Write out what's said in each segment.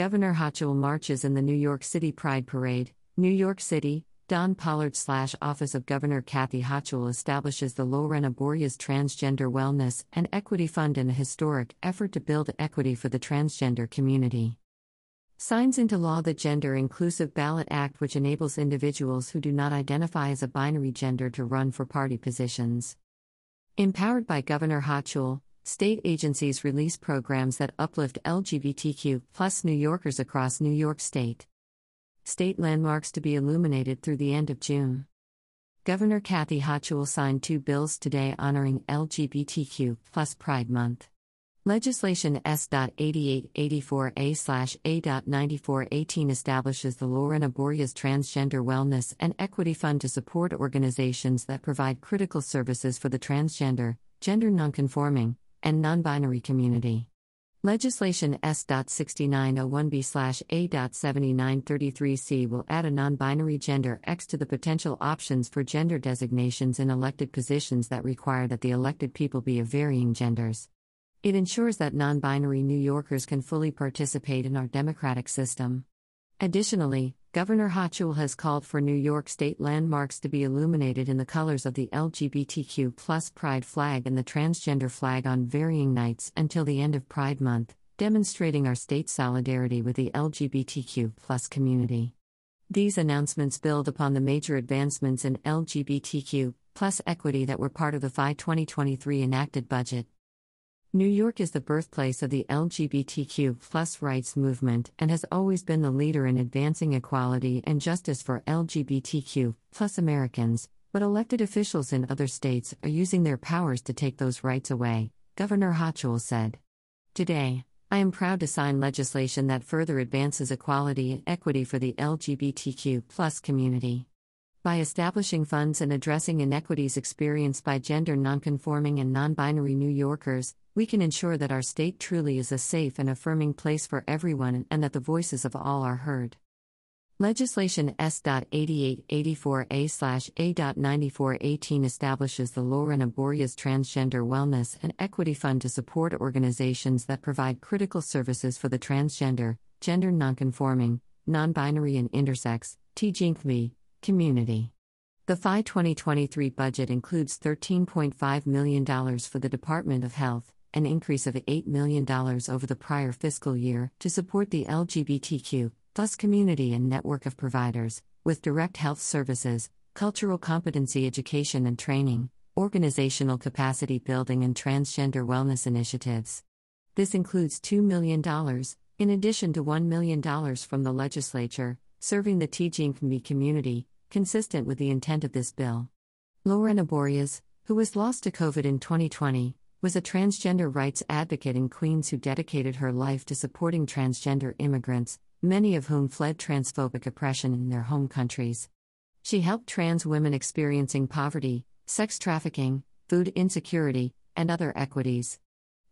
Governor Hochul marches in the New York City Pride Parade. New York City, Don Pollard slash Office of Governor Kathy Hochul establishes the Lorena Borjas Transgender Wellness and Equity Fund in a historic effort to build equity for the transgender community. Signs into law the Gender Inclusive Ballot Act, which enables individuals who do not identify as a binary gender to run for party positions. Empowered by Governor Hochul, state agencies release programs that uplift LGBTQ plus New Yorkers across New York State. State landmarks to be illuminated through the end of June. Governor Kathy Hochul signed two bills today honoring LGBTQ plus Pride Month. Legislation S.8884A/A.9418 establishes the Lorena Borjas Transgender Wellness and Equity Fund to support organizations that provide critical services for the transgender, gender nonconforming, and non binary community. Legislation S.6901B/A.7933C will add a non binary gender X to the potential options for gender designations in elected positions that require that the elected people be of varying genders. It ensures that non binary New Yorkers can fully participate in our democratic system. Additionally, Governor Hochul has called for New York State landmarks to be illuminated in the colors of the LGBTQ Pride flag and the transgender flag on varying nights until the end of Pride Month, demonstrating our state's solidarity with the LGBTQ community. These announcements build upon the major advancements in LGBTQ plus equity that were part of the FY 2023 enacted budget. New York is the birthplace of the LGBTQ rights movement and has always been the leader in advancing equality and justice for LGBTQ Americans, but elected officials in other states are using their powers to take those rights away, Governor Hochul said. Today, I am proud to sign legislation that further advances equality and equity for the LGBTQ community. By establishing funds and addressing inequities experienced by gender nonconforming and non binary New Yorkers, we can ensure that our state truly is a safe and affirming place for everyone and that the voices of all are heard. Legislation S.8884A/A.9418 establishes the Lorena Borjas Transgender Wellness and Equity Fund to support organizations that provide critical services for the transgender, gender nonconforming, non-binary and intersex (TGNCB) community. The FY 2023 budget includes $13.5 million for the Department of Health, an increase of $8 million over the prior fiscal year, to support the LGBTQ plus community and network of providers, with direct health services, cultural competency education and training, organizational capacity building, and transgender wellness initiatives. This includes $2 million, in addition to $1 million from the legislature, serving the TGNCB community, consistent with the intent of this bill. Lorena Borjas, who was lost to COVID in 2020, was a transgender rights advocate in Queens who dedicated her life to supporting transgender immigrants, many of whom fled transphobic oppression in their home countries. She helped trans women experiencing poverty, sex trafficking, food insecurity, and other equities.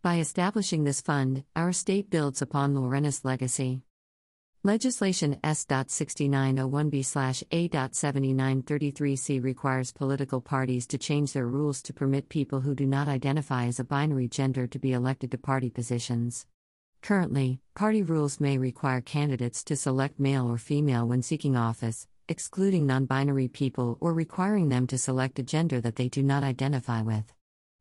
By establishing this fund, our state builds upon Lorena's legacy. Legislation S.6901B/A.7933C requires political parties to change their rules to permit people who do not identify as a binary gender to be elected to party positions. Currently, party rules may require candidates to select male or female when seeking office, excluding non binary people or requiring them to select a gender that they do not identify with.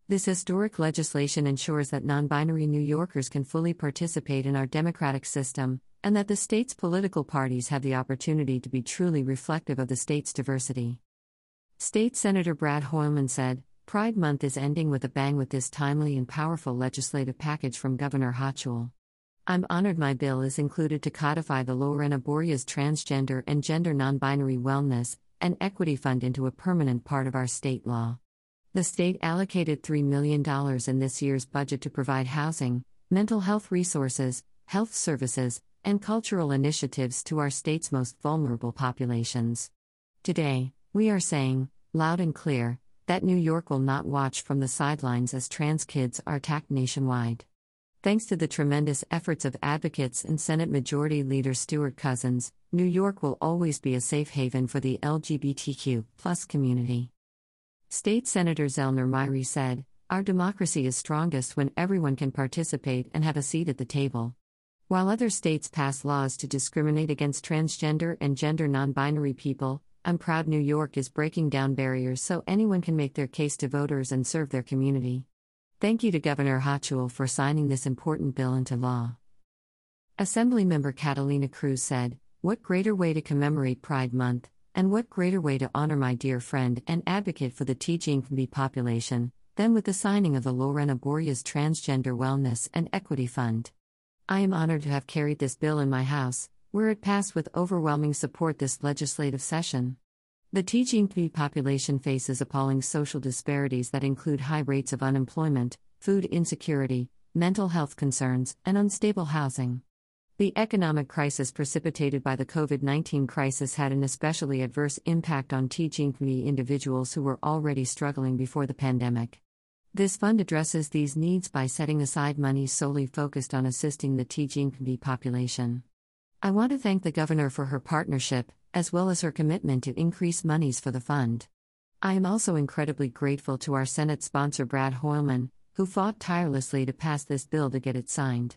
This historic legislation ensures that non binary New Yorkers can fully participate in our democratic system, and that the state's political parties have the opportunity to be truly reflective of the state's diversity. State Senator Brad Hoylman said, Pride Month is ending with a bang with this timely and powerful legislative package from Governor Hochul. I'm honored my bill is included to codify the Lorena Borjas Transgender and Gender Non-Binary Wellness and Equity Fund into a permanent part of our state law. The state allocated $3 million in this year's budget to provide housing, mental health resources, health services, and cultural initiatives to our state's most vulnerable populations. Today, we are saying, loud and clear, that New York will not watch from the sidelines as trans kids are attacked nationwide. Thanks to the tremendous efforts of advocates and Senate Majority Leader Stewart Cousins, New York will always be a safe haven for the LGBTQ community. State Senator Zellnor Myrie said, Our democracy is strongest when everyone can participate and have a seat at the table. While other states pass laws to discriminate against transgender and gender non binary people, I'm proud New York is breaking down barriers so anyone can make their case to voters and serve their community. Thank you to Governor Hochul for signing this important bill into law. Assemblymember Catalina Cruz said, What greater way to commemorate Pride Month, and what greater way to honor my dear friend and advocate for the TGNCB population, than with the signing of the Lorena Borjas Transgender Wellness and Equity Fund. I am honored to have carried this bill in my House, where it passed with overwhelming support this legislative session. The TGNCB population faces appalling social disparities that include high rates of unemployment, food insecurity, mental health concerns, and unstable housing. The economic crisis precipitated by the COVID 19 crisis had an especially adverse impact on TGNCB individuals who were already struggling before the pandemic. This fund addresses these needs by setting aside money solely focused on assisting the TGNCB population. I want to thank the governor for her partnership, as well as her commitment to increase monies for the fund. I am also incredibly grateful to our Senate sponsor Brad Hoylman, who fought tirelessly to pass this bill to get it signed.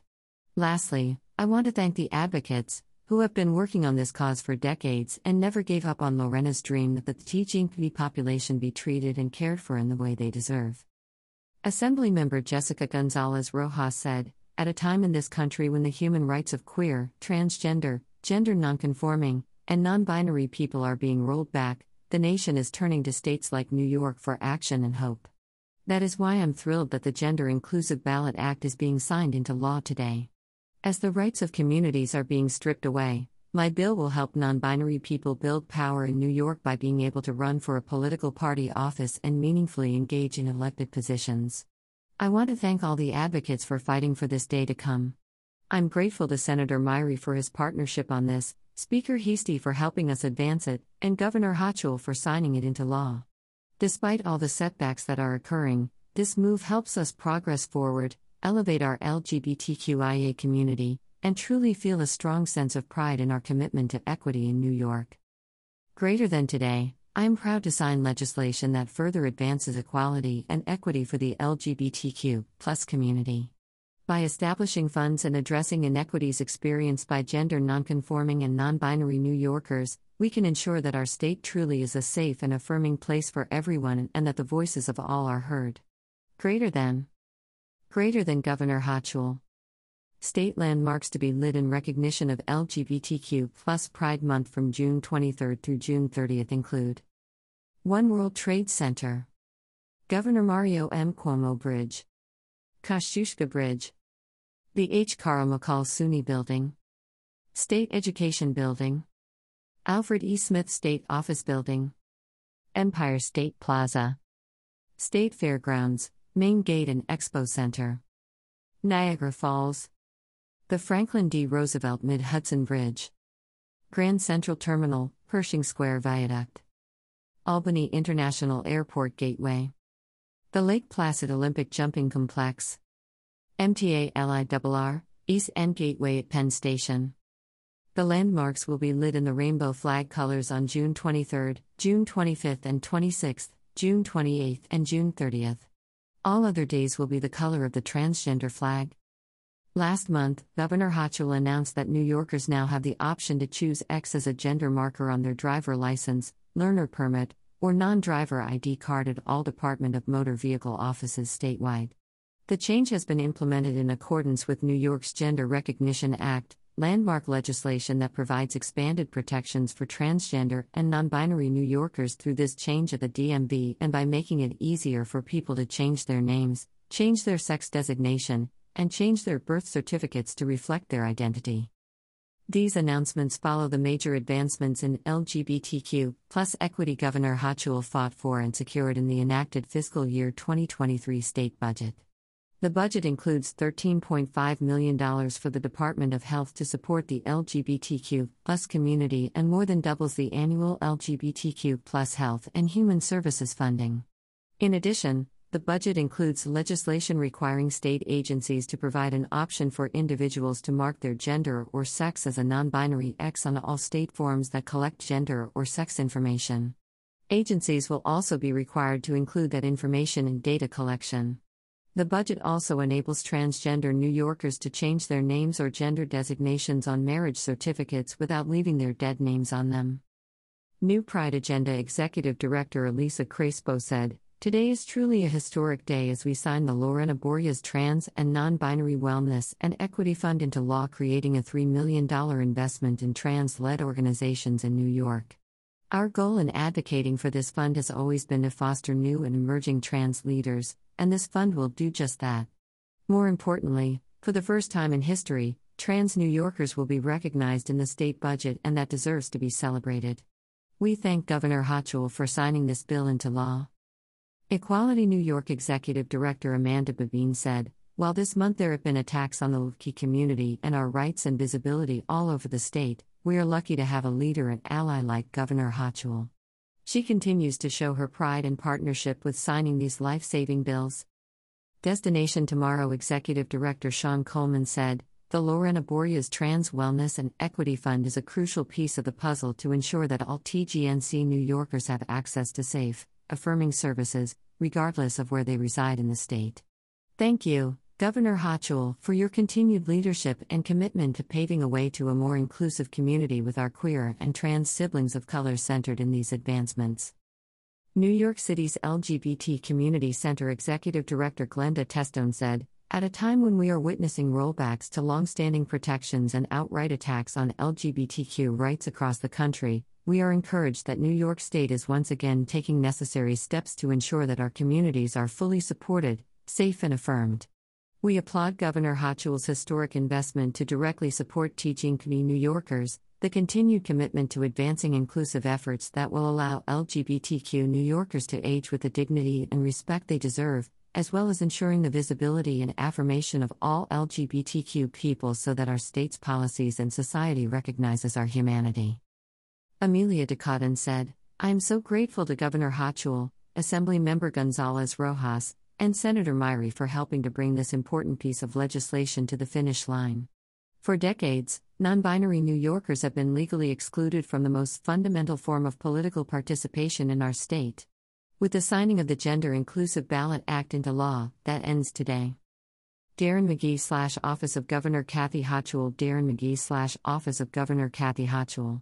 Lastly, I want to thank the advocates, who have been working on this cause for decades and never gave up on Lorena's dream that the TGNCB population be treated and cared for in the way they deserve. Assemblymember Jessica Gonzalez Rojas said, At a time in this country when the human rights of queer, transgender, gender nonconforming, and non binary people are being rolled back, the nation is turning to states like New York for action and hope. That is why I'm thrilled that the Gender Inclusive Ballot Act is being signed into law today. As the rights of communities are being stripped away, my bill will help non binary people build power in New York by being able to run for a political party office and meaningfully engage in elected positions. I want to thank all the advocates for fighting for this day to come. I'm grateful to Senator Myrie for his partnership on this, Speaker Heastie for helping us advance it, and Governor Hochul for signing it into law. Despite all the setbacks that are occurring, this move helps us progress forward, elevate our LGBTQIA community, and truly feel a strong sense of pride in our commitment to equity in New York. Greater than today, I am proud to sign legislation that further advances equality and equity for the LGBTQ community. By establishing funds and addressing inequities experienced by gender nonconforming and non binary New Yorkers, we can ensure that our state truly is a safe and affirming place for everyone and that the voices of all are heard. Greater than Greater than Governor Hochul. State landmarks to be lit in recognition of LGBTQ plus Pride Month from June 23 through June 30 include One World Trade Center, Governor Mario M. Cuomo Bridge, Kosciuszko Bridge, the H. Carl McCall SUNY Building, State Education Building, Alfred E. Smith State Office Building, Empire State Plaza, State Fairgrounds, Main Gate and Expo Center. Niagara Falls. The Franklin D. Roosevelt Mid Hudson Bridge. Grand Central Terminal, Pershing Square Viaduct. Albany International Airport Gateway. The Lake Placid Olympic Jumping Complex. MTA LIRR, East End Gateway at Penn Station. The landmarks will be lit in the rainbow flag colors on June 23, June 25, and 26, June 28, and June 30. All other days will be the color of the transgender flag. Last month, Governor Hochul announced that New Yorkers now have the option to choose X as a gender marker on their driver license, learner permit, or non driver ID card at all Department of Motor Vehicle offices statewide. The change has been implemented in accordance with New York's Gender Recognition Act, landmark legislation that provides expanded protections for transgender and non binary New Yorkers through this change at the DMV and by making it easier for people to change their names, change their sex designation, and change their birth certificates to reflect their identity. These announcements follow the major advancements in LGBTQ plus equity Governor Hochul fought for and secured in the enacted fiscal year 2023 state budget. The budget includes $13.5 million for the Department of Health to support the LGBTQ plus community and more than doubles the annual LGBTQ plus health and human services funding. In addition, the budget includes legislation requiring state agencies to provide an option for individuals to mark their gender or sex as a non binary X on all state forms that collect gender or sex information. Agencies will also be required to include that information in data collection. The budget also enables transgender New Yorkers to change their names or gender designations on marriage certificates without leaving their dead names on them. New Pride Agenda Executive Director Elisa Crespo said, Today is truly a historic day as we sign the Lorena Borjas Trans and Non Binary Wellness and Equity Fund into law, creating a $3 million investment in trans led organizations in New York. Our goal in advocating for this fund has always been to foster new and emerging trans leaders, and this fund will do just that. More importantly, for the first time in history, trans New Yorkers will be recognized in the state budget, and that deserves to be celebrated. We thank Governor Hochul for signing this bill into law. Equality New York Executive Director Amanda Babine said, While this month there have been attacks on the LGBTQ community and our rights and visibility all over the state, we are lucky to have a leader and ally like Governor Hochul. She continues to show her pride and partnership with signing these life saving bills. Destination Tomorrow Executive Director Sean Coleman said, The Lorena Borjas Trans Wellness and Equity Fund is a crucial piece of the puzzle to ensure that all TGNC New Yorkers have access to safe, affirming services, regardless of where they reside in the state. Thank you, Governor Hochul, for your continued leadership and commitment to paving a way to a more inclusive community with our queer and trans siblings of color centered in these advancements. New York City's LGBT Community Center Executive Director Glenda Testone said, At a time when we are witnessing rollbacks to longstanding protections and outright attacks on LGBTQ rights across the country, we are encouraged that New York State is once again taking necessary steps to ensure that our communities are fully supported, safe, and affirmed. We applaud Governor Hochul's historic investment to directly support teaching New Yorkers, the continued commitment to advancing inclusive efforts that will allow LGBTQ New Yorkers to age with the dignity and respect they deserve, as well as ensuring the visibility and affirmation of all LGBTQ people so that our state's policies and society recognizes our humanity. Amelia DeCotton said, I am so grateful to Governor Hochul, Assembly Member Gonzalez Rojas, and Senator Myrie for helping to bring this important piece of legislation to the finish line. For decades, non binary New Yorkers have been legally excluded from the most fundamental form of political participation in our state. With the signing of the Gender Inclusive Ballot Act into law, that ends today. Darren McGee slash Office of Governor Kathy Hochul Darren McGee slash Office of Governor Kathy Hochul